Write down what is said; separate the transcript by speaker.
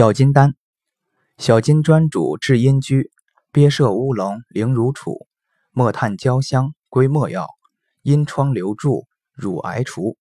Speaker 1: 小金丹，小金专主治阴疽，鳖射乌龙灵如杵，墨炭焦香归墨药，阴疮留住乳癌除。